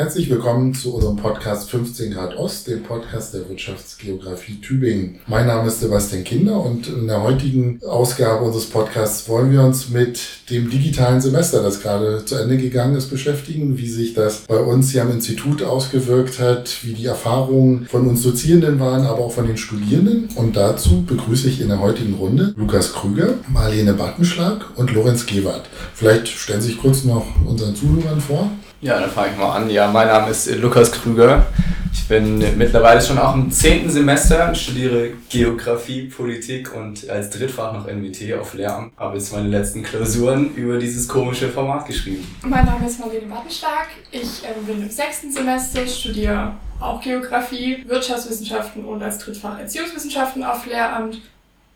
Herzlich willkommen zu unserem Podcast 15 Grad Ost, dem Podcast der Wirtschaftsgeografie Tübingen. Mein Name ist Sebastian Kinder und in der heutigen Ausgabe unseres Podcasts wollen wir uns mit dem digitalen Semester, das gerade zu Ende gegangen ist, beschäftigen, wie sich das bei uns hier am Institut ausgewirkt hat, wie die Erfahrungen von uns Dozierenden waren, aber auch von den Studierenden. Und dazu begrüße ich in der heutigen Runde Lukas Krüger, Marlene Battenschlag und Lorenz Gewart. Vielleicht stellen Sie sich kurz noch unseren Zuhörern vor. Ja, dann fange ich mal an. Ja, mein Name ist Lukas Krüger. Ich bin mittlerweile schon auch im zehnten Semester studiere Geografie, Politik und als Drittfach noch NWT auf Lehramt. Habe jetzt meine letzten Klausuren über dieses komische Format geschrieben. Mein Name ist Marlene Martenstark. Ich äh, bin im sechsten Semester, studiere auch Geografie, Wirtschaftswissenschaften und als Drittfach Erziehungswissenschaften auf Lehramt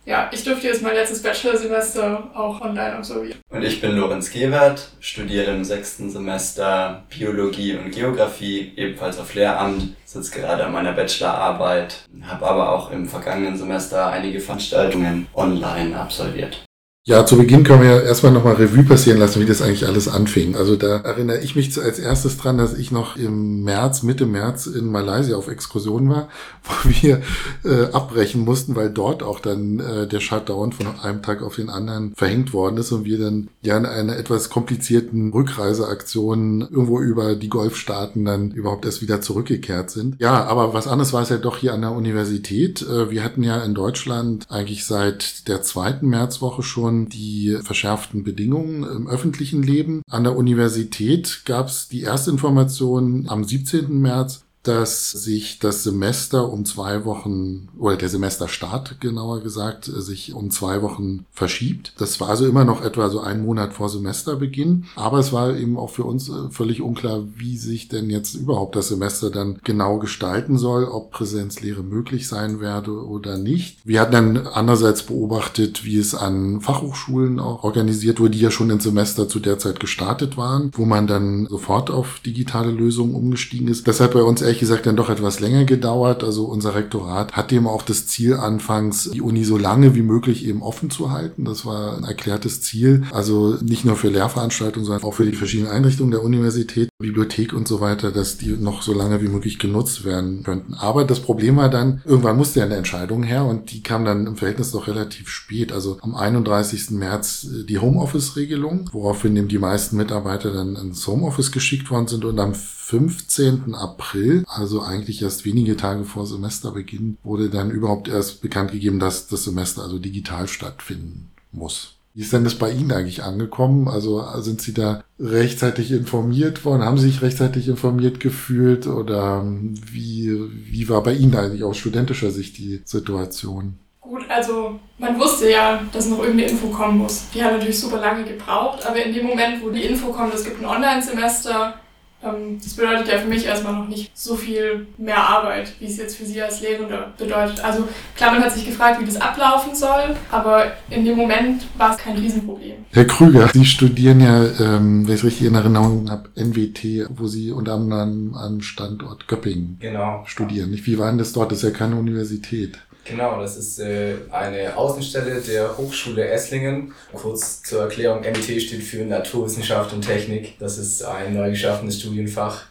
ja, ich durfte jetzt mein letztes Bachelorsemester auch online absolvieren. Und ich bin Lorenz Gewert, studiere im sechsten Semester Biologie und Geografie, ebenfalls auf Lehramt, sitze gerade an meiner Bachelorarbeit, habe aber auch im vergangenen Semester einige Veranstaltungen online absolviert. Ja, zu Beginn können wir ja erstmal nochmal Revue passieren lassen, wie das eigentlich alles anfing. Also da erinnere ich mich als erstes dran, dass ich noch im März, Mitte März in Malaysia auf Exkursion war, wo wir äh, abbrechen mussten, weil dort auch dann äh, der Shutdown von einem Tag auf den anderen verhängt worden ist und wir dann ja in einer etwas komplizierten Rückreiseaktion irgendwo über die Golfstaaten dann überhaupt erst wieder zurückgekehrt sind. Ja, aber was anderes war es ja doch hier an der Universität. Äh, wir hatten ja in Deutschland eigentlich seit der zweiten Märzwoche schon schon die verschärften Bedingungen im öffentlichen Leben. An der Universität gab es die erste Information am 17. März dass sich das Semester um zwei Wochen, oder der Semesterstart genauer gesagt, sich um zwei Wochen verschiebt. Das war also immer noch etwa so ein Monat vor Semesterbeginn. Aber es war eben auch für uns äh, völlig unklar, wie sich denn jetzt überhaupt das Semester dann genau gestalten soll, ob Präsenzlehre möglich sein werde oder nicht. Wir hatten dann andererseits beobachtet, wie es an Fachhochschulen auch organisiert wurde, die ja schon ins Semester zu der Zeit gestartet waren, wo man dann sofort auf digitale Lösungen umgestiegen ist. Deshalb bei uns ehrlich gesagt dann doch etwas länger gedauert. Also unser Rektorat hat eben auch das Ziel anfangs, die Uni so lange wie möglich eben offen zu halten. Das war ein erklärtes Ziel. Also nicht nur für Lehrveranstaltungen, sondern auch für die verschiedenen Einrichtungen der Universität, Bibliothek und so weiter, dass die noch so lange wie möglich genutzt werden könnten. Aber das Problem war dann, irgendwann musste ja eine Entscheidung her und die kam dann im Verhältnis doch relativ spät. Also am 31. März äh, die Homeoffice-Regelung, woraufhin eben die meisten Mitarbeiter dann ins Homeoffice geschickt worden sind und am 15. April, also eigentlich erst wenige Tage vor Semesterbeginn, wurde dann überhaupt erst bekannt gegeben, dass das Semester also digital stattfinden muss. Wie ist denn das bei Ihnen eigentlich angekommen? Also sind Sie da rechtzeitig informiert worden? Haben Sie sich rechtzeitig informiert gefühlt? Oder wie, wie war bei Ihnen eigentlich aus studentischer Sicht die Situation? Gut, also man wusste ja, dass noch irgendeine Info kommen muss. Die hat natürlich super lange gebraucht, aber in dem Moment, wo die Info kommt, es gibt ein Online-Semester, ähm, das bedeutet ja für mich erstmal noch nicht so viel mehr Arbeit, wie es jetzt für Sie als Lehrende bedeutet. Also klar, man hat sich gefragt, wie das ablaufen soll, aber in dem Moment war es kein Riesenproblem. Herr Krüger, Sie studieren ja, ähm, wenn ich es richtig in Erinnerung habe, NWT, wo Sie unter anderem am Standort Göppingen genau. studieren. Wie war denn das dort? Das ist ja keine Universität. Genau, das ist äh, eine Außenstelle der Hochschule Esslingen. Kurz zur Erklärung, MIT steht für Naturwissenschaft und Technik. Das ist ein neu geschaffenes Studienfach.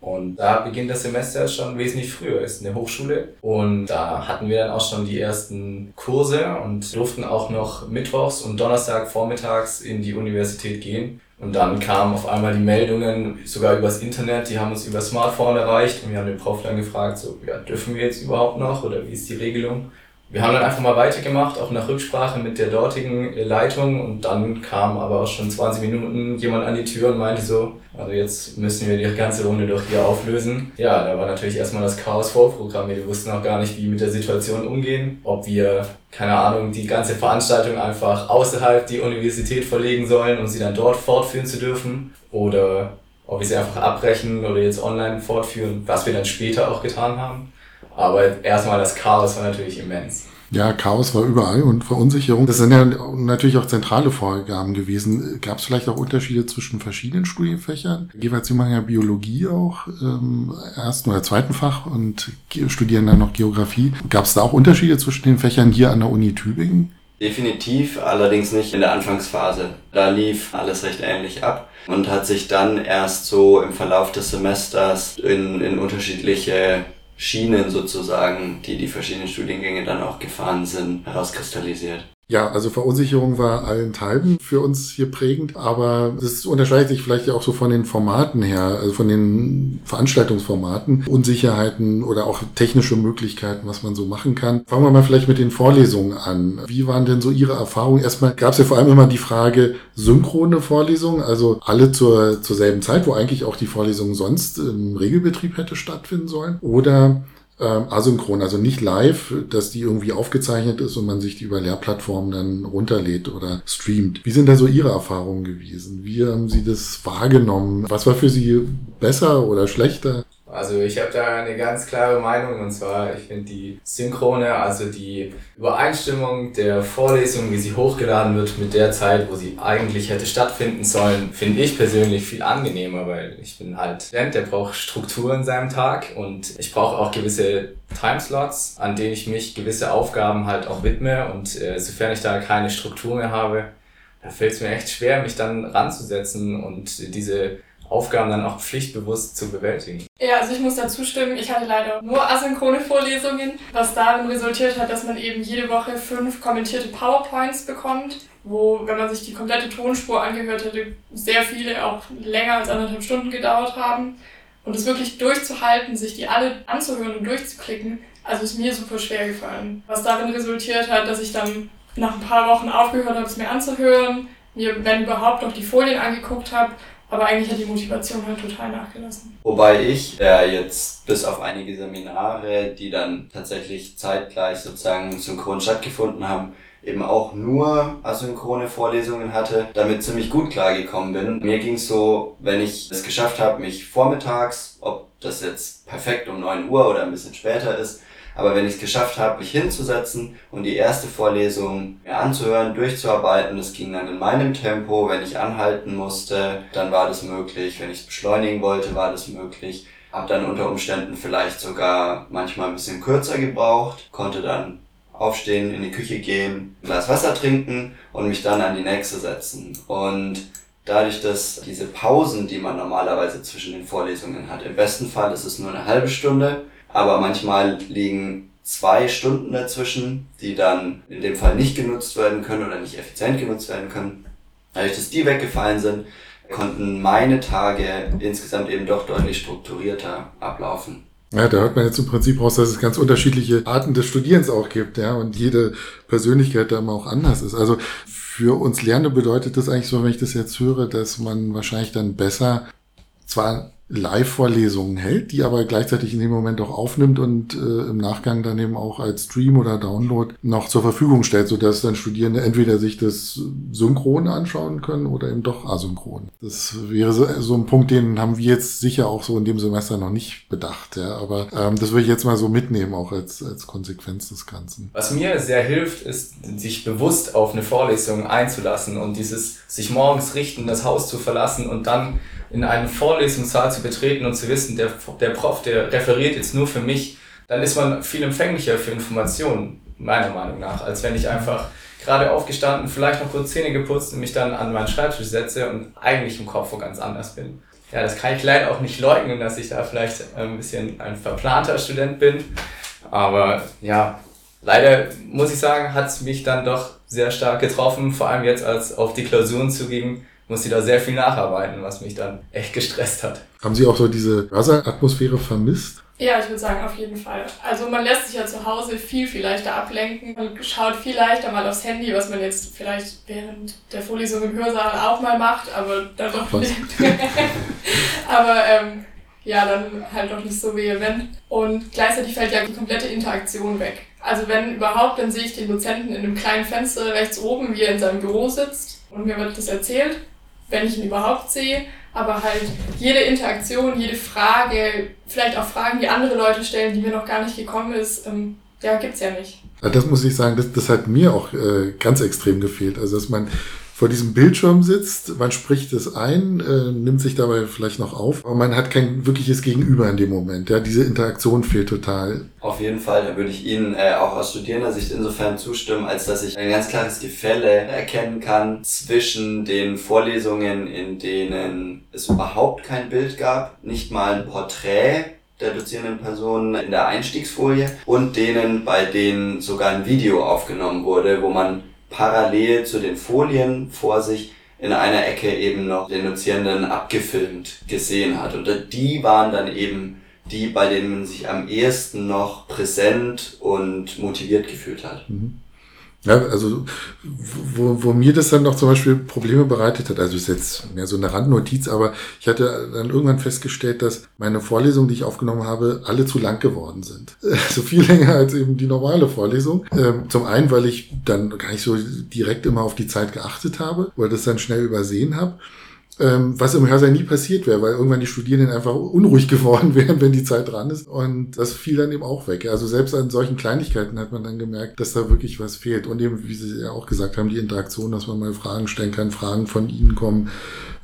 Und da beginnt das Semester schon wesentlich früher. Ist eine Hochschule. Und da hatten wir dann auch schon die ersten Kurse und durften auch noch mittwochs und Donnerstag vormittags in die Universität gehen. Und dann kamen auf einmal die Meldungen, sogar übers Internet, die haben uns über Smartphone erreicht und wir haben den Prof dann gefragt, so, ja, dürfen wir jetzt überhaupt noch oder wie ist die Regelung? Wir haben dann einfach mal weitergemacht, auch nach Rücksprache mit der dortigen Leitung und dann kam aber auch schon 20 Minuten jemand an die Tür und meinte so, also jetzt müssen wir die ganze Runde doch hier auflösen. Ja, da war natürlich erstmal das Chaos vorprogrammiert. Wir wussten auch gar nicht, wie mit der Situation umgehen. Ob wir, keine Ahnung, die ganze Veranstaltung einfach außerhalb die Universität verlegen sollen, um sie dann dort fortführen zu dürfen. Oder ob wir sie einfach abbrechen oder jetzt online fortführen, was wir dann später auch getan haben. Aber erstmal das Chaos war natürlich immens. Ja, Chaos war überall und Verunsicherung. Das sind ja natürlich auch zentrale Vorgaben gewesen. Gab es vielleicht auch Unterschiede zwischen verschiedenen Studienfächern? Jeweils, Sie machen ja Biologie auch im ersten oder zweiten Fach und studieren dann noch Geografie. Gab es da auch Unterschiede zwischen den Fächern hier an der Uni Tübingen? Definitiv, allerdings nicht in der Anfangsphase. Da lief alles recht ähnlich ab und hat sich dann erst so im Verlauf des Semesters in, in unterschiedliche Schienen sozusagen, die die verschiedenen Studiengänge dann auch gefahren sind, herauskristallisiert. Ja, also Verunsicherung war allenthalben für uns hier prägend, aber das unterscheidet sich vielleicht ja auch so von den Formaten her, also von den Veranstaltungsformaten, Unsicherheiten oder auch technische Möglichkeiten, was man so machen kann. Fangen wir mal vielleicht mit den Vorlesungen an. Wie waren denn so Ihre Erfahrungen? Erstmal gab es ja vor allem immer die Frage synchrone Vorlesungen, also alle zur, zur selben Zeit, wo eigentlich auch die Vorlesung sonst im Regelbetrieb hätte stattfinden sollen, oder ähm, asynchron, also nicht live, dass die irgendwie aufgezeichnet ist und man sich die über Lehrplattformen dann runterlädt oder streamt. Wie sind da so Ihre Erfahrungen gewesen? Wie haben Sie das wahrgenommen? Was war für Sie besser oder schlechter? Also ich habe da eine ganz klare Meinung und zwar, ich finde die Synchrone, also die Übereinstimmung der Vorlesung, wie sie hochgeladen wird mit der Zeit, wo sie eigentlich hätte stattfinden sollen, finde ich persönlich viel angenehmer, weil ich bin halt Student, der braucht Struktur in seinem Tag und ich brauche auch gewisse Timeslots, an denen ich mich gewisse Aufgaben halt auch widme und äh, sofern ich da keine Struktur mehr habe, da fällt es mir echt schwer, mich dann ranzusetzen und diese Aufgaben dann auch pflichtbewusst zu bewältigen. Ja, also ich muss dazu stimmen, ich hatte leider nur asynchrone Vorlesungen, was darin resultiert hat, dass man eben jede Woche fünf kommentierte PowerPoints bekommt, wo, wenn man sich die komplette Tonspur angehört hätte, sehr viele auch länger als anderthalb Stunden gedauert haben. Und es wirklich durchzuhalten, sich die alle anzuhören und durchzuklicken, also ist mir super schwer gefallen. Was darin resultiert hat, dass ich dann nach ein paar Wochen aufgehört habe, es mir anzuhören, mir, wenn überhaupt, noch die Folien angeguckt habe aber eigentlich hat die Motivation halt total nachgelassen. Wobei ich äh, jetzt bis auf einige Seminare, die dann tatsächlich zeitgleich sozusagen synchron stattgefunden haben, eben auch nur asynchrone Vorlesungen hatte, damit ziemlich gut klargekommen bin. Mir ging es so, wenn ich es geschafft habe, mich vormittags, ob das jetzt perfekt um 9 Uhr oder ein bisschen später ist, aber wenn ich es geschafft habe, mich hinzusetzen und die erste Vorlesung mir anzuhören, durchzuarbeiten, das ging dann in meinem Tempo. Wenn ich anhalten musste, dann war das möglich. Wenn ich es beschleunigen wollte, war das möglich. Hab dann unter Umständen vielleicht sogar manchmal ein bisschen kürzer gebraucht, konnte dann aufstehen, in die Küche gehen, ein Glas Wasser trinken und mich dann an die nächste setzen. Und dadurch, dass diese Pausen, die man normalerweise zwischen den Vorlesungen hat, im besten Fall ist es nur eine halbe Stunde, aber manchmal liegen zwei Stunden dazwischen, die dann in dem Fall nicht genutzt werden können oder nicht effizient genutzt werden können. Dadurch, dass die weggefallen sind, konnten meine Tage insgesamt eben doch deutlich strukturierter ablaufen. Ja, da hört man jetzt im Prinzip raus, dass es ganz unterschiedliche Arten des Studierens auch gibt, ja, und jede Persönlichkeit da immer auch anders ist. Also für uns Lernende bedeutet das eigentlich so, wenn ich das jetzt höre, dass man wahrscheinlich dann besser zwar Live-Vorlesungen hält, die aber gleichzeitig in dem Moment auch aufnimmt und äh, im Nachgang dann eben auch als Stream oder Download noch zur Verfügung stellt, sodass dann Studierende entweder sich das synchron anschauen können oder eben doch asynchron. Das wäre so, so ein Punkt, den haben wir jetzt sicher auch so in dem Semester noch nicht bedacht, ja, aber ähm, das würde ich jetzt mal so mitnehmen, auch als, als Konsequenz des Ganzen. Was mir sehr hilft, ist, sich bewusst auf eine Vorlesung einzulassen und dieses sich morgens richten, das Haus zu verlassen und dann in einen Vorlesungssaal zu betreten und zu wissen, der, der Prof, der referiert jetzt nur für mich, dann ist man viel empfänglicher für Informationen, meiner Meinung nach, als wenn ich einfach gerade aufgestanden, vielleicht noch kurz Zähne geputzt und mich dann an meinen Schreibtisch setze und eigentlich im Kopf wo ganz anders bin. Ja, das kann ich leider auch nicht leugnen, dass ich da vielleicht ein bisschen ein verplanter Student bin. Aber ja, leider muss ich sagen, hat es mich dann doch sehr stark getroffen, vor allem jetzt, als auf die Klausuren zuging muss sie da sehr viel nacharbeiten, was mich dann echt gestresst hat. Haben Sie auch so diese Wasseratmosphäre vermisst? Ja, ich würde sagen, auf jeden Fall. Also man lässt sich ja zu Hause viel, viel leichter ablenken. Man schaut viel leichter mal aufs Handy, was man jetzt vielleicht während der Vorlesung im Hörsaal auch mal macht, aber dann doch nicht. aber ähm, ja, dann halt doch nicht so vehement. Und gleichzeitig fällt ja die komplette Interaktion weg. Also wenn überhaupt, dann sehe ich den Dozenten in einem kleinen Fenster rechts oben, wie er in seinem Büro sitzt und mir wird das erzählt wenn ich ihn überhaupt sehe, aber halt jede Interaktion, jede Frage, vielleicht auch Fragen, die andere Leute stellen, die mir noch gar nicht gekommen ist, ähm, ja, gibt's ja nicht. Das muss ich sagen, das, das hat mir auch äh, ganz extrem gefehlt. Also, dass man vor diesem Bildschirm sitzt, man spricht es ein, äh, nimmt sich dabei vielleicht noch auf, aber man hat kein wirkliches Gegenüber in dem Moment. Ja, diese Interaktion fehlt total. Auf jeden Fall, da würde ich Ihnen äh, auch aus Studierendersicht insofern zustimmen, als dass ich ein ganz klares Gefälle erkennen kann zwischen den Vorlesungen, in denen es überhaupt kein Bild gab, nicht mal ein Porträt der dozierenden Person in der Einstiegsfolie und denen, bei denen sogar ein Video aufgenommen wurde, wo man parallel zu den Folien vor sich in einer Ecke eben noch den Dozierenden abgefilmt gesehen hat. Und die waren dann eben die, bei denen man sich am ehesten noch präsent und motiviert gefühlt hat. Mhm. Ja, also wo, wo mir das dann noch zum Beispiel Probleme bereitet hat, also ist jetzt mehr so eine Randnotiz, aber ich hatte dann irgendwann festgestellt, dass meine Vorlesungen, die ich aufgenommen habe, alle zu lang geworden sind. So also viel länger als eben die normale Vorlesung. Ähm, zum einen, weil ich dann gar nicht so direkt immer auf die Zeit geachtet habe, weil das dann schnell übersehen habe ähm, was im Hörsaal nie passiert wäre, weil irgendwann die Studierenden einfach unruhig geworden wären, wenn die Zeit dran ist. Und das fiel dann eben auch weg. Also selbst an solchen Kleinigkeiten hat man dann gemerkt, dass da wirklich was fehlt. Und eben, wie Sie ja auch gesagt haben, die Interaktion, dass man mal Fragen stellen kann, Fragen von Ihnen kommen,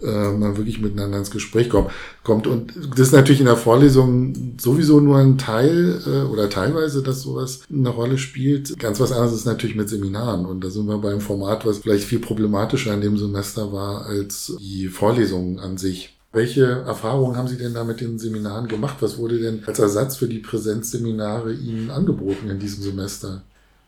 äh, man wirklich miteinander ins Gespräch kommt. kommt. Und das ist natürlich in der Vorlesung sowieso nur ein Teil äh, oder teilweise, dass sowas eine Rolle spielt. Ganz was anderes ist natürlich mit Seminaren. Und da sind wir beim Format, was vielleicht viel problematischer in dem Semester war als die Vorlesungen an sich. Welche Erfahrungen haben Sie denn da mit den Seminaren gemacht? Was wurde denn als Ersatz für die Präsenzseminare Ihnen angeboten in diesem Semester?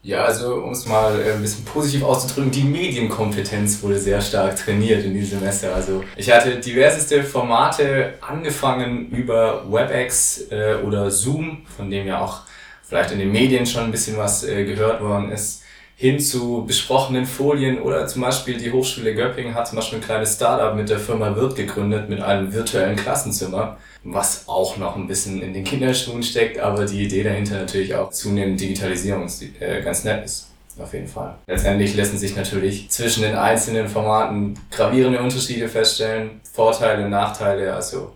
Ja, also um es mal äh, ein bisschen positiv auszudrücken, die Medienkompetenz wurde sehr stark trainiert in diesem Semester. Also ich hatte diverseste Formate angefangen über WebEx äh, oder Zoom, von dem ja auch vielleicht in den Medien schon ein bisschen was äh, gehört worden ist hin zu besprochenen Folien oder zum Beispiel die Hochschule Göppingen hat zum Beispiel ein kleines Startup mit der Firma Wirt gegründet mit einem virtuellen Klassenzimmer, was auch noch ein bisschen in den Kinderschuhen steckt, aber die Idee dahinter natürlich auch zunehmend Digitalisierung äh, ganz nett ist. Auf jeden Fall. Letztendlich lassen sich natürlich zwischen den einzelnen Formaten gravierende Unterschiede feststellen, Vorteile, Nachteile, also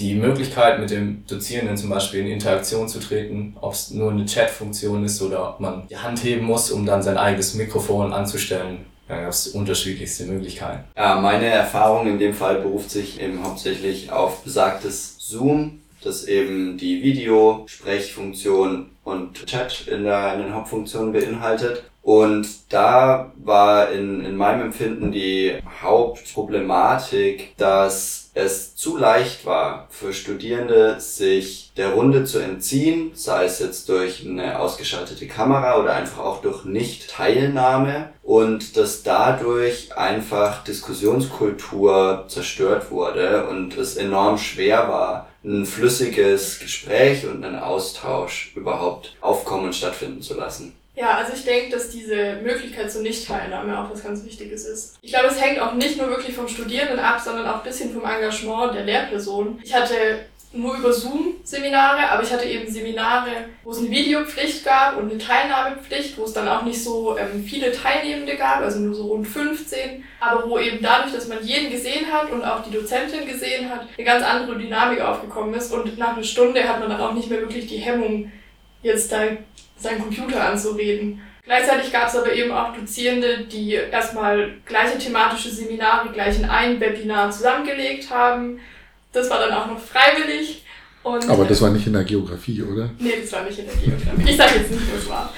die Möglichkeit, mit dem Dozierenden zum Beispiel in Interaktion zu treten, ob es nur eine Chat-Funktion ist oder ob man die Hand heben muss, um dann sein eigenes Mikrofon anzustellen. Da gab es unterschiedlichste Möglichkeiten. Ja, meine Erfahrung in dem Fall beruft sich eben hauptsächlich auf besagtes Zoom, das eben die Video, Sprechfunktion und Chat in, der, in den Hauptfunktionen beinhaltet. Und da war in, in meinem Empfinden die Hauptproblematik, dass es zu leicht war für Studierende, sich der Runde zu entziehen, sei es jetzt durch eine ausgeschaltete Kamera oder einfach auch durch Nicht-Teilnahme und dass dadurch einfach Diskussionskultur zerstört wurde und es enorm schwer war, ein flüssiges Gespräch und einen Austausch überhaupt aufkommen und stattfinden zu lassen. Ja, also ich denke, dass diese Möglichkeit zur Nichtteilnahme auch was ganz Wichtiges ist. Ich glaube, es hängt auch nicht nur wirklich vom Studierenden ab, sondern auch ein bisschen vom Engagement der Lehrperson. Ich hatte nur über Zoom Seminare, aber ich hatte eben Seminare, wo es eine Videopflicht gab und eine Teilnahmepflicht, wo es dann auch nicht so ähm, viele Teilnehmende gab, also nur so rund 15, aber wo eben dadurch, dass man jeden gesehen hat und auch die Dozentin gesehen hat, eine ganz andere Dynamik aufgekommen ist und nach einer Stunde hat man dann auch nicht mehr wirklich die Hemmung, jetzt da seinen Computer anzureden. Gleichzeitig gab es aber eben auch Dozierende, die erstmal gleiche thematische Seminare gleich in ein Webinar zusammengelegt haben. Das war dann auch noch freiwillig. Und aber das war nicht in der Geografie, oder? Nee, das war nicht in der Geografie. Ich sage jetzt nicht, wo es war.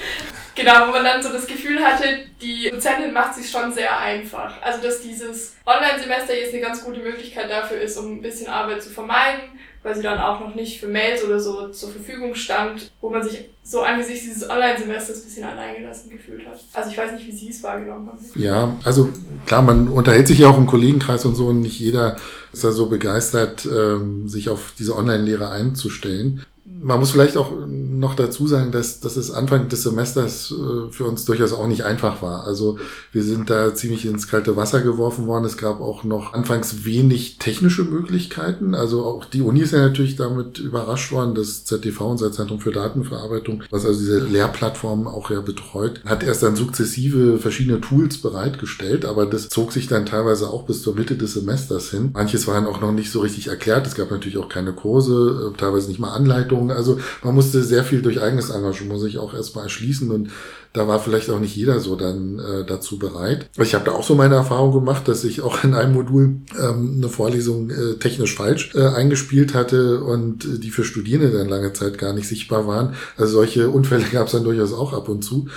Genau, wo man dann so das Gefühl hatte, die Dozentin macht sich schon sehr einfach. Also, dass dieses Online-Semester jetzt eine ganz gute Möglichkeit dafür ist, um ein bisschen Arbeit zu vermeiden, weil sie dann auch noch nicht für Mails oder so zur Verfügung stand, wo man sich so angesichts dieses Online-Semesters ein bisschen alleingelassen gefühlt hat. Also ich weiß nicht, wie Sie es wahrgenommen haben. Ja, also klar, man unterhält sich ja auch im Kollegenkreis und so und nicht jeder ist da so begeistert, ähm, sich auf diese Online-Lehre einzustellen man muss vielleicht auch noch dazu sagen, dass, dass es Anfang des Semesters äh, für uns durchaus auch nicht einfach war. Also wir sind da ziemlich ins kalte Wasser geworfen worden. Es gab auch noch anfangs wenig technische Möglichkeiten. Also auch die Uni ist ja natürlich damit überrascht worden. Das ZDV, unser Zentrum für Datenverarbeitung, was also diese Lehrplattform auch ja betreut, hat erst dann sukzessive verschiedene Tools bereitgestellt. Aber das zog sich dann teilweise auch bis zur Mitte des Semesters hin. Manches waren auch noch nicht so richtig erklärt. Es gab natürlich auch keine Kurse, äh, teilweise nicht mal Anleitungen. Also man musste sehr viel durch eigenes Engagement sich auch erstmal erschließen und da war vielleicht auch nicht jeder so dann äh, dazu bereit. Ich habe da auch so meine Erfahrung gemacht, dass ich auch in einem Modul ähm, eine Vorlesung äh, technisch falsch äh, eingespielt hatte und äh, die für Studierende dann lange Zeit gar nicht sichtbar waren. Also solche Unfälle gab es dann durchaus auch ab und zu.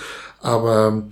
Aber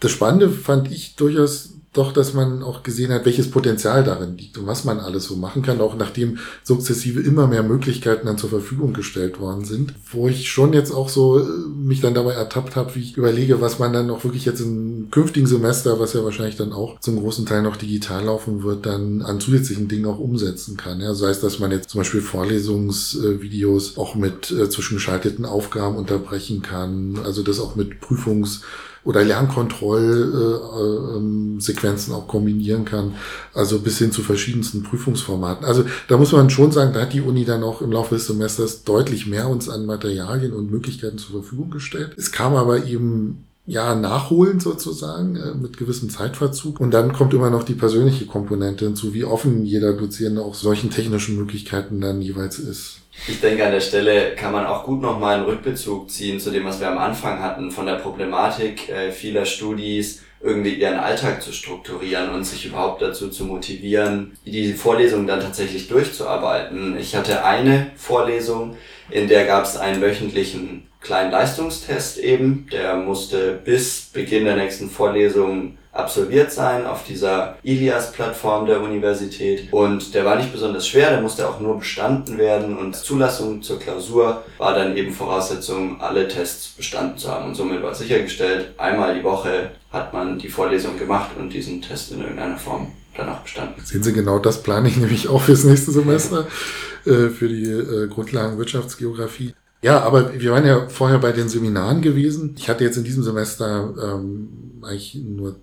das Spannende fand ich durchaus doch, dass man auch gesehen hat, welches Potenzial darin liegt und was man alles so machen kann, auch nachdem sukzessive immer mehr Möglichkeiten dann zur Verfügung gestellt worden sind, wo ich schon jetzt auch so äh, mich dann dabei ertappt habe, wie ich überlege, was man dann auch wirklich jetzt im künftigen Semester, was ja wahrscheinlich dann auch zum großen Teil noch digital laufen wird, dann an zusätzlichen Dingen auch umsetzen kann. Ja, sei es, dass man jetzt zum Beispiel Vorlesungsvideos auch mit äh, zwischengeschalteten Aufgaben unterbrechen kann, also das auch mit Prüfungs oder Lernkontrollsequenzen äh, äh, auch kombinieren kann, also bis hin zu verschiedensten Prüfungsformaten. Also da muss man schon sagen, da hat die Uni dann auch im Laufe des Semesters deutlich mehr uns an Materialien und Möglichkeiten zur Verfügung gestellt. Es kam aber eben ja, nachholen sozusagen, äh, mit gewissem Zeitverzug. Und dann kommt immer noch die persönliche Komponente hinzu, wie offen jeder Dozierende auch solchen technischen Möglichkeiten dann jeweils ist. Ich denke, an der Stelle kann man auch gut nochmal einen Rückbezug ziehen zu dem, was wir am Anfang hatten, von der Problematik äh, vieler Studis, irgendwie ihren Alltag zu strukturieren und sich überhaupt dazu zu motivieren, die Vorlesung dann tatsächlich durchzuarbeiten. Ich hatte eine Vorlesung, in der gab es einen wöchentlichen kleinen Leistungstest eben, der musste bis Beginn der nächsten Vorlesung absolviert sein auf dieser Ilias-Plattform der Universität. Und der war nicht besonders schwer, der musste auch nur bestanden werden und Zulassung zur Klausur war dann eben Voraussetzung, alle Tests bestanden zu haben. Und somit war sichergestellt, einmal die Woche hat man die Vorlesung gemacht und diesen Test in irgendeiner Form danach bestanden. Sehen Sie, genau das plane ich nämlich auch fürs nächste Semester, äh, für die äh, Grundlagen Wirtschaftsgeografie. Ja, aber wir waren ja vorher bei den Seminaren gewesen. Ich hatte jetzt in diesem Semester ähm, eigentlich nur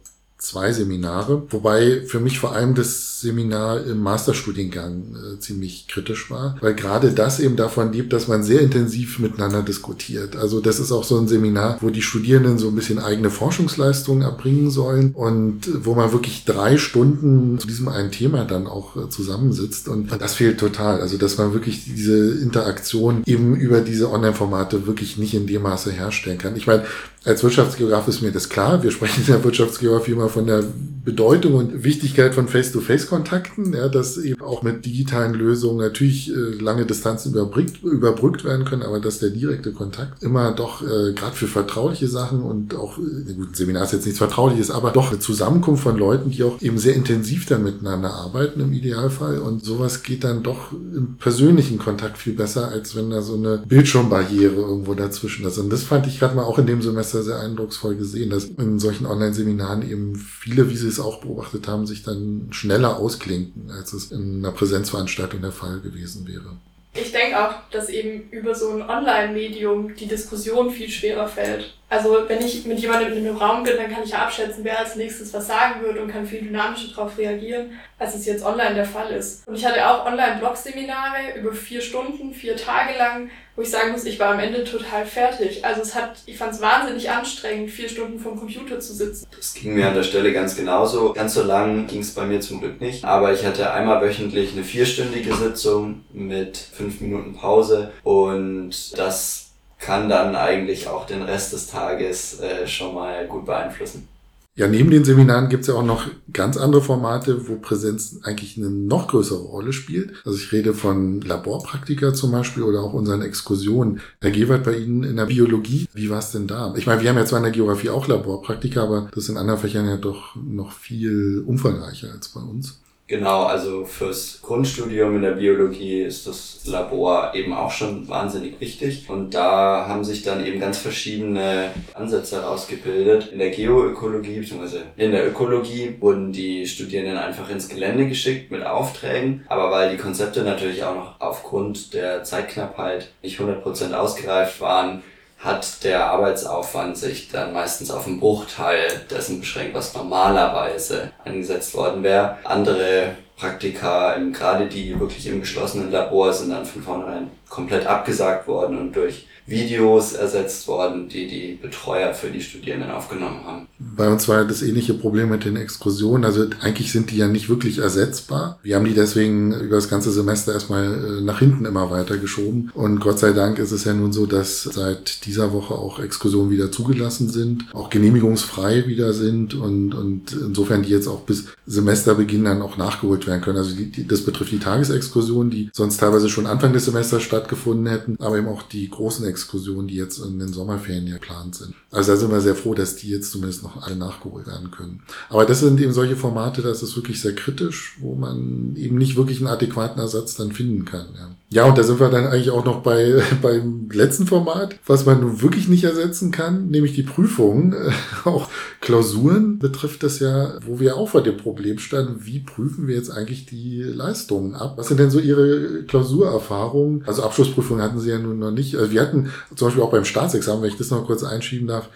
zwei Seminare, wobei für mich vor allem das Seminar im Masterstudiengang äh, ziemlich kritisch war, weil gerade das eben davon lebt, dass man sehr intensiv miteinander diskutiert. Also das ist auch so ein Seminar, wo die Studierenden so ein bisschen eigene Forschungsleistungen erbringen sollen und wo man wirklich drei Stunden zu diesem einen Thema dann auch äh, zusammensitzt und das fehlt total. Also dass man wirklich diese Interaktion eben über diese Online-Formate wirklich nicht in dem Maße herstellen kann. Ich meine, als Wirtschaftsgeograf ist mir das klar. Wir sprechen in der Wirtschaftsgeografie immer von der Bedeutung und Wichtigkeit von Face-to-Face-Kontakten, ja, dass eben auch mit digitalen Lösungen natürlich äh, lange Distanzen überbrückt, überbrückt werden können, aber dass der direkte Kontakt immer doch äh, gerade für vertrauliche Sachen und auch, äh, gut, ein Seminar ist jetzt nichts Vertrauliches, aber doch eine Zusammenkunft von Leuten, die auch eben sehr intensiv dann miteinander arbeiten im Idealfall und sowas geht dann doch im persönlichen Kontakt viel besser, als wenn da so eine Bildschirmbarriere irgendwo dazwischen ist. Und das fand ich gerade mal auch in dem Semester sehr, sehr eindrucksvoll gesehen, dass in solchen Online-Seminaren eben viele, wie sie es auch beobachtet haben, sich dann schneller ausklinken, als es in einer Präsenzveranstaltung der Fall gewesen wäre. Ich denke auch, dass eben über so ein Online-Medium die Diskussion viel schwerer fällt. Also wenn ich mit jemandem in einem Raum bin, dann kann ich ja abschätzen, wer als nächstes was sagen wird und kann viel dynamischer darauf reagieren, als es jetzt online der Fall ist. Und ich hatte auch Online-Blog-Seminare über vier Stunden, vier Tage lang, wo ich sagen muss, ich war am Ende total fertig. Also es hat, ich fand es wahnsinnig anstrengend, vier Stunden vom Computer zu sitzen. Das ging mir an der Stelle ganz genauso. Ganz so lang ging es bei mir zum Glück nicht. Aber ich hatte einmal wöchentlich eine vierstündige Sitzung mit fünf Minuten Pause und das kann dann eigentlich auch den Rest des Tages äh, schon mal gut beeinflussen. Ja, neben den Seminaren gibt's ja auch noch ganz andere Formate, wo Präsenz eigentlich eine noch größere Rolle spielt. Also ich rede von Laborpraktika zum Beispiel oder auch unseren Exkursionen. Herr Gewert, bei Ihnen in der Biologie, wie war's denn da? Ich meine, wir haben ja zwar in der Geografie auch Laborpraktika, aber das ist in anderen Fächern ja doch noch viel umfangreicher als bei uns. Genau, also fürs Grundstudium in der Biologie ist das Labor eben auch schon wahnsinnig wichtig. Und da haben sich dann eben ganz verschiedene Ansätze herausgebildet. In der Geoökologie bzw. in der Ökologie wurden die Studierenden einfach ins Gelände geschickt mit Aufträgen. Aber weil die Konzepte natürlich auch noch aufgrund der Zeitknappheit nicht 100% ausgereift waren, hat der Arbeitsaufwand sich dann meistens auf einen Bruchteil dessen beschränkt, was normalerweise angesetzt worden wäre. Andere Praktika, gerade die wirklich im geschlossenen Labor, sind dann von vornherein komplett abgesagt worden und durch Videos ersetzt worden, die die Betreuer für die Studierenden aufgenommen haben. Bei uns war das ähnliche Problem mit den Exkursionen. Also eigentlich sind die ja nicht wirklich ersetzbar. Wir haben die deswegen über das ganze Semester erstmal äh, nach hinten immer weiter geschoben. Und Gott sei Dank ist es ja nun so, dass seit dieser Woche auch Exkursionen wieder zugelassen sind, auch genehmigungsfrei wieder sind und, und insofern die jetzt auch bis Semesterbeginn dann auch nachgeholt werden können. Also die, die, das betrifft die Tagesexkursionen, die sonst teilweise schon Anfang des Semesters stattgefunden hätten, aber eben auch die großen Exkursionen, die jetzt in den Sommerferien geplant sind. Also da sind wir sehr froh, dass die jetzt zumindest noch alle nachgeholt werden können. Aber das sind eben solche Formate, das ist wirklich sehr kritisch, wo man eben nicht wirklich einen adäquaten Ersatz dann finden kann. Ja, ja und da sind wir dann eigentlich auch noch bei beim letzten Format, was man nun wirklich nicht ersetzen kann, nämlich die Prüfungen. auch Klausuren betrifft das ja, wo wir auch vor dem Problem standen, wie prüfen wir jetzt eigentlich die Leistungen ab? Was sind denn so Ihre Klausurerfahrungen? Also Abschlussprüfungen hatten Sie ja nun noch nicht. Also wir hatten zum Beispiel auch beim Staatsexamen, wenn ich das noch kurz einschieben darf,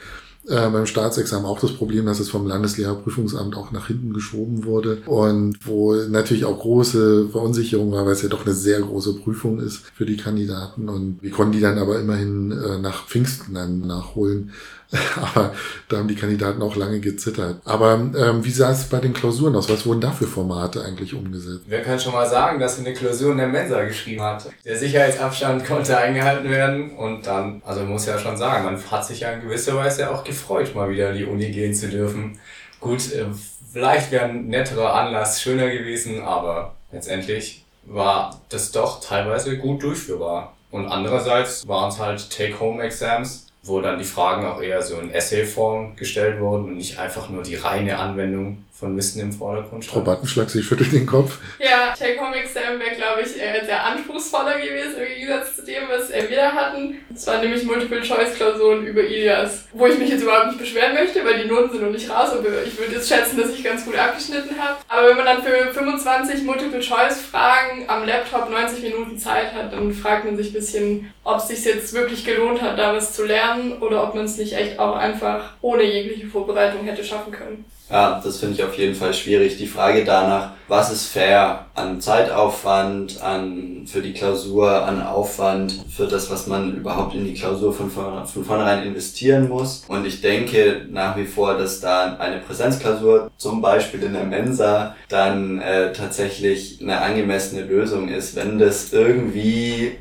äh, beim Staatsexamen auch das Problem, dass es vom Landeslehrerprüfungsamt auch nach hinten geschoben wurde und wo natürlich auch große Verunsicherung war, weil es ja doch eine sehr große Prüfung ist für die Kandidaten und wir konnten die dann aber immerhin äh, nach Pfingsten dann nachholen. Aber da haben die Kandidaten auch lange gezittert. Aber ähm, wie sah es bei den Klausuren aus? Was wurden da für Formate eigentlich umgesetzt? Wer kann schon mal sagen, dass er eine Klausur in der Mensa geschrieben hat? Der Sicherheitsabstand konnte eingehalten werden und dann, also muss ja schon sagen, man hat sich ja in gewisser Weise auch gefreut, mal wieder in die Uni gehen zu dürfen. Gut, äh, vielleicht wäre ein netterer Anlass schöner gewesen, aber letztendlich war das doch teilweise gut durchführbar. Und andererseits waren es halt Take-Home-Exams, wo dann die Fragen auch eher so in Essay-Form gestellt wurden und nicht einfach nur die reine Anwendung von Wissen im Vordergrund stand. Frau Battenschlag, Sie schüttelt den Kopf. Ja, Take-Home-Exam wäre, glaube ich, äh, sehr anspruchsvoller gewesen im Gegensatz zu dem, was wir da hatten. Es waren nämlich Multiple-Choice-Klausuren über Ilias, wo ich mich jetzt überhaupt nicht beschweren möchte, weil die Noten sind noch nicht raus, aber ich würde jetzt schätzen, dass ich ganz gut abgeschnitten habe. Aber wenn man dann für 25 Multiple-Choice-Fragen am Laptop 90 Minuten Zeit hat, dann fragt man sich ein bisschen, ob es sich jetzt wirklich gelohnt hat, da was zu lernen oder ob man es nicht echt auch einfach ohne jegliche Vorbereitung hätte schaffen können. Ja, das finde ich auf jeden Fall schwierig. Die Frage danach, was ist fair an Zeitaufwand, an, für die Klausur, an Aufwand, für das, was man überhaupt in die Klausur von, von vornherein investieren muss. Und ich denke nach wie vor, dass da eine Präsenzklausur, zum Beispiel in der Mensa, dann äh, tatsächlich eine angemessene Lösung ist, wenn das irgendwie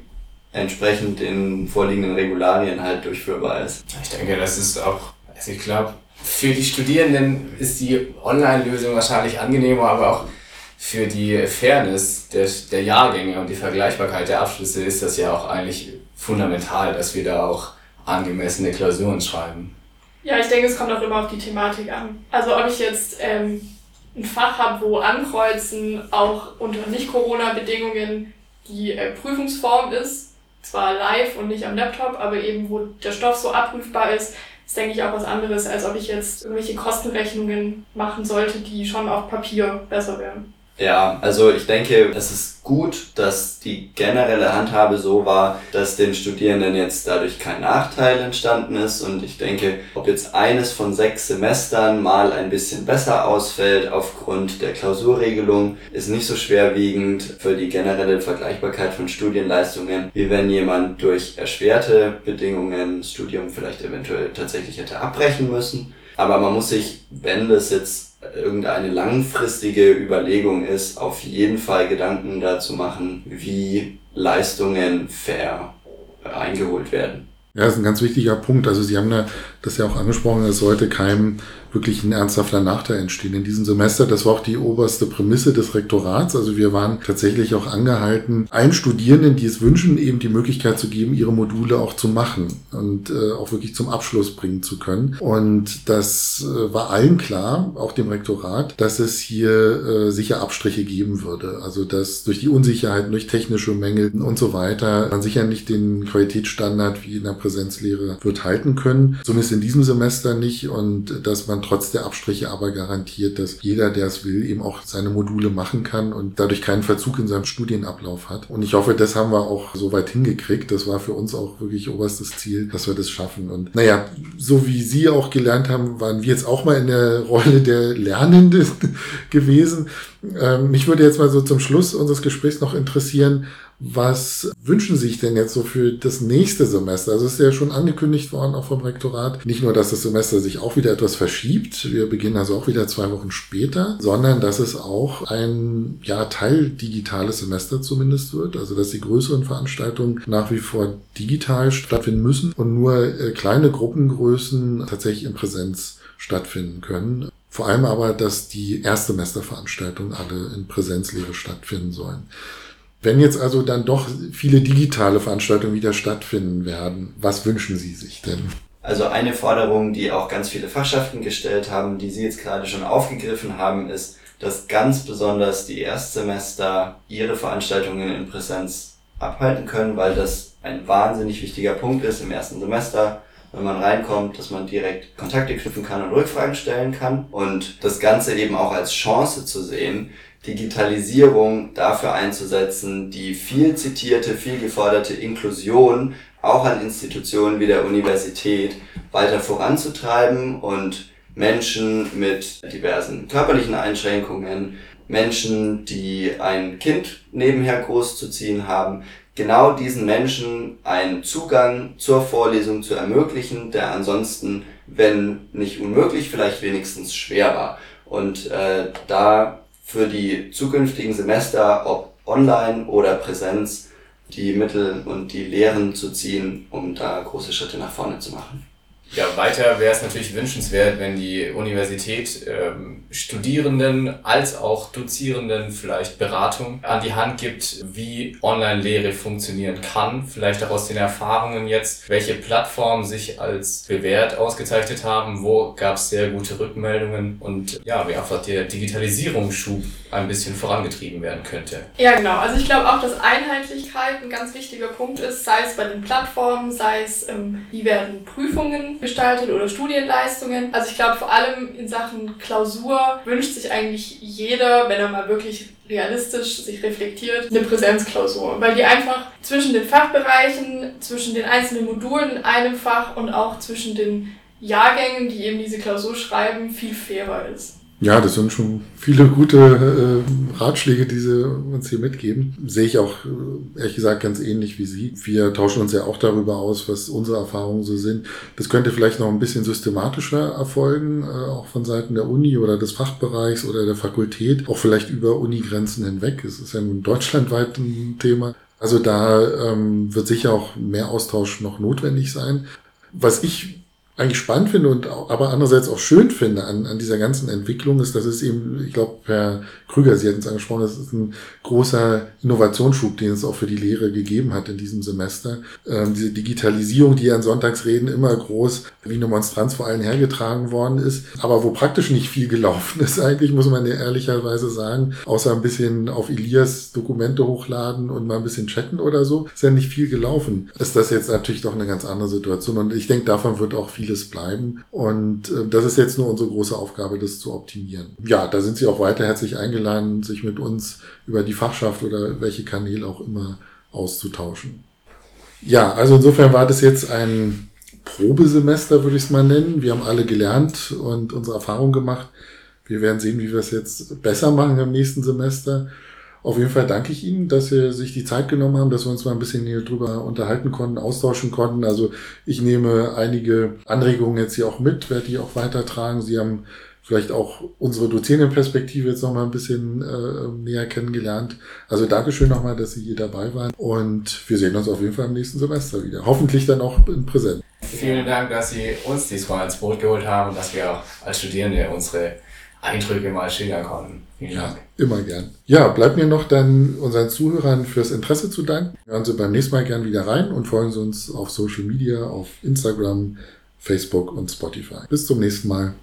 entsprechend den vorliegenden Regularien halt durchführbar ist. Ich denke, das ist auch, also ich glaube, für die Studierenden ist die Online-Lösung wahrscheinlich angenehmer, aber auch für die Fairness der, der Jahrgänge und die Vergleichbarkeit der Abschlüsse ist das ja auch eigentlich fundamental, dass wir da auch angemessene Klausuren schreiben. Ja, ich denke, es kommt auch immer auf die Thematik an. Also ob ich jetzt ähm, ein Fach habe, wo Ankreuzen auch unter Nicht-Corona-Bedingungen die äh, Prüfungsform ist, zwar live und nicht am Laptop, aber eben wo der Stoff so abrufbar ist, ist, denke ich, auch was anderes, als ob ich jetzt irgendwelche Kostenrechnungen machen sollte, die schon auf Papier besser wären. Ja, also ich denke, es ist gut, dass die generelle Handhabe so war, dass den Studierenden jetzt dadurch kein Nachteil entstanden ist. Und ich denke, ob jetzt eines von sechs Semestern mal ein bisschen besser ausfällt aufgrund der Klausurregelung, ist nicht so schwerwiegend für die generelle Vergleichbarkeit von Studienleistungen, wie wenn jemand durch erschwerte Bedingungen Studium vielleicht eventuell tatsächlich hätte abbrechen müssen. Aber man muss sich, wenn das jetzt irgendeine langfristige Überlegung ist, auf jeden Fall Gedanken dazu machen, wie Leistungen fair eingeholt werden. Ja, das ist ein ganz wichtiger Punkt. Also Sie haben das ja auch angesprochen, es sollte keinem wirklich ein ernsthafter Nachteil entstehen in diesem Semester. Das war auch die oberste Prämisse des Rektorats. Also wir waren tatsächlich auch angehalten, allen Studierenden, die es wünschen, eben die Möglichkeit zu geben, ihre Module auch zu machen und äh, auch wirklich zum Abschluss bringen zu können. Und das äh, war allen klar, auch dem Rektorat, dass es hier äh, sicher Abstriche geben würde. Also dass durch die Unsicherheiten, durch technische Mängel und so weiter man sicher nicht den Qualitätsstandard wie in der Präsenzlehre wird halten können. Zumindest in diesem Semester nicht und dass man trotz der Abstriche aber garantiert, dass jeder, der es will, eben auch seine Module machen kann und dadurch keinen Verzug in seinem Studienablauf hat. Und ich hoffe, das haben wir auch so weit hingekriegt. Das war für uns auch wirklich oberstes Ziel, dass wir das schaffen. Und naja, so wie Sie auch gelernt haben, waren wir jetzt auch mal in der Rolle der Lernenden gewesen. Ähm, mich würde jetzt mal so zum Schluss unseres Gesprächs noch interessieren, Was wünschen Sie sich denn jetzt so für das nächste Semester? Also es ist ja schon angekündigt worden, auch vom Rektorat. Nicht nur, dass das Semester sich auch wieder etwas verschiebt. Wir beginnen also auch wieder zwei Wochen später, sondern dass es auch ein, ja, Teil digitales Semester zumindest wird. Also, dass die größeren Veranstaltungen nach wie vor digital stattfinden müssen und nur äh, kleine Gruppengrößen tatsächlich in Präsenz stattfinden können. Vor allem aber, dass die Erstsemesterveranstaltungen alle in Präsenzlehre stattfinden sollen. Wenn jetzt also dann doch viele digitale Veranstaltungen wieder stattfinden werden, was wünschen Sie sich denn? Also eine Forderung, die auch ganz viele Fachschaften gestellt haben, die Sie jetzt gerade schon aufgegriffen haben, ist, dass ganz besonders die Erstsemester ihre Veranstaltungen in Präsenz abhalten können, weil das ein wahnsinnig wichtiger Punkt ist im ersten Semester, wenn man reinkommt, dass man direkt Kontakte knüpfen kann und Rückfragen stellen kann und das Ganze eben auch als Chance zu sehen, Digitalisierung dafür einzusetzen, die viel zitierte, viel geforderte Inklusion auch an Institutionen wie der Universität weiter voranzutreiben und Menschen mit diversen körperlichen Einschränkungen, Menschen, die ein Kind nebenher großzuziehen haben, genau diesen Menschen einen Zugang zur Vorlesung zu ermöglichen, der ansonsten, wenn nicht unmöglich, vielleicht wenigstens schwer war. Und äh, da für die zukünftigen Semester, ob online oder Präsenz, die Mittel und die Lehren zu ziehen, um da große Schritte nach vorne zu machen. Ja, weiter wäre es natürlich wünschenswert, wenn die Universität ähm, Studierenden als auch Dozierenden vielleicht Beratung an die Hand gibt, wie Online-Lehre funktionieren kann. Vielleicht auch aus den Erfahrungen jetzt, welche Plattformen sich als bewährt ausgezeichnet haben, wo gab es sehr gute Rückmeldungen. Und ja, wie einfach der Digitalisierungsschub ein bisschen vorangetrieben werden könnte. Ja, genau. Also ich glaube auch, dass Einheitlichkeit ein ganz wichtiger Punkt ist, sei es bei den Plattformen, sei es, ähm, wie werden Prüfungen gestaltet oder Studienleistungen. Also ich glaube vor allem in Sachen Klausur wünscht sich eigentlich jeder, wenn er mal wirklich realistisch sich reflektiert, eine Präsenzklausur, weil die einfach zwischen den Fachbereichen, zwischen den einzelnen Modulen in einem Fach und auch zwischen den Jahrgängen, die eben diese Klausur schreiben, viel fairer ist. Ja, das sind schon viele gute äh, Ratschläge, die Sie uns hier mitgeben. Sehe ich auch, äh, ehrlich gesagt, ganz ähnlich wie Sie. Wir tauschen uns ja auch darüber aus, was unsere Erfahrungen so sind. Das könnte vielleicht noch ein bisschen systematischer erfolgen, äh, auch von Seiten der Uni oder des Fachbereichs oder der Fakultät, auch vielleicht über Unigrenzen hinweg. Es ist ja nun deutschlandweit ein Thema. Also da ähm, wird sicher auch mehr Austausch noch notwendig sein. Was ich eigentlich spannend finde und aber andererseits auch schön finde an, an dieser ganzen Entwicklung ist, dass es eben, ich glaube, Herr Krüger, Sie hatten es angesprochen, das ist ein großer Innovationsschub, den es auch für die Lehre gegeben hat in diesem Semester. Ähm, diese Digitalisierung, die an Sonntagsreden immer groß wie eine Monstranz vor allen hergetragen worden ist, aber wo praktisch nicht viel gelaufen ist, eigentlich muss man ja ehrlicherweise sagen, außer ein bisschen auf Elias Dokumente hochladen und mal ein bisschen chatten oder so, ist ja nicht viel gelaufen. Ist das jetzt natürlich doch eine ganz andere Situation und ich denke, davon wird auch viel vieles bleiben. Und äh, das ist jetzt nur unsere große Aufgabe, das zu optimieren. Ja, da sind Sie auch weiter herzlich eingeladen, sich mit uns über die Fachschaft oder welche Kanäle auch immer auszutauschen. Ja, also insofern war das jetzt ein Probesemester, würde ich es mal nennen. Wir haben alle gelernt und unsere Erfahrung gemacht. Wir werden sehen, wie wir es jetzt besser machen im nächsten Semester. Auf jeden Fall danke ich Ihnen, dass Sie sich die Zeit genommen haben, dass wir uns mal ein bisschen hier drüber unterhalten konnten, austauschen konnten. Also ich nehme einige Anregungen jetzt hier auch mit, werde die auch weitertragen. Sie haben vielleicht auch unsere Dozierendenperspektive jetzt nochmal ein bisschen äh, näher kennengelernt. Also Dankeschön nochmal, dass Sie hier dabei waren und wir sehen uns auf jeden Fall im nächsten Semester wieder. Hoffentlich dann auch in Präsenz. Vielen Dank, dass Sie uns diesmal ins Boot geholt haben und dass wir auch als Studierende unsere Eindrücke mal schildern konnten. Vielen ja, Dank. Immer gern. Ja, bleibt mir noch dann unseren Zuhörern fürs Interesse zu danken. Hören Sie beim nächsten Mal gern wieder rein und folgen Sie uns auf Social Media, auf Instagram, Facebook und Spotify. Bis zum nächsten Mal.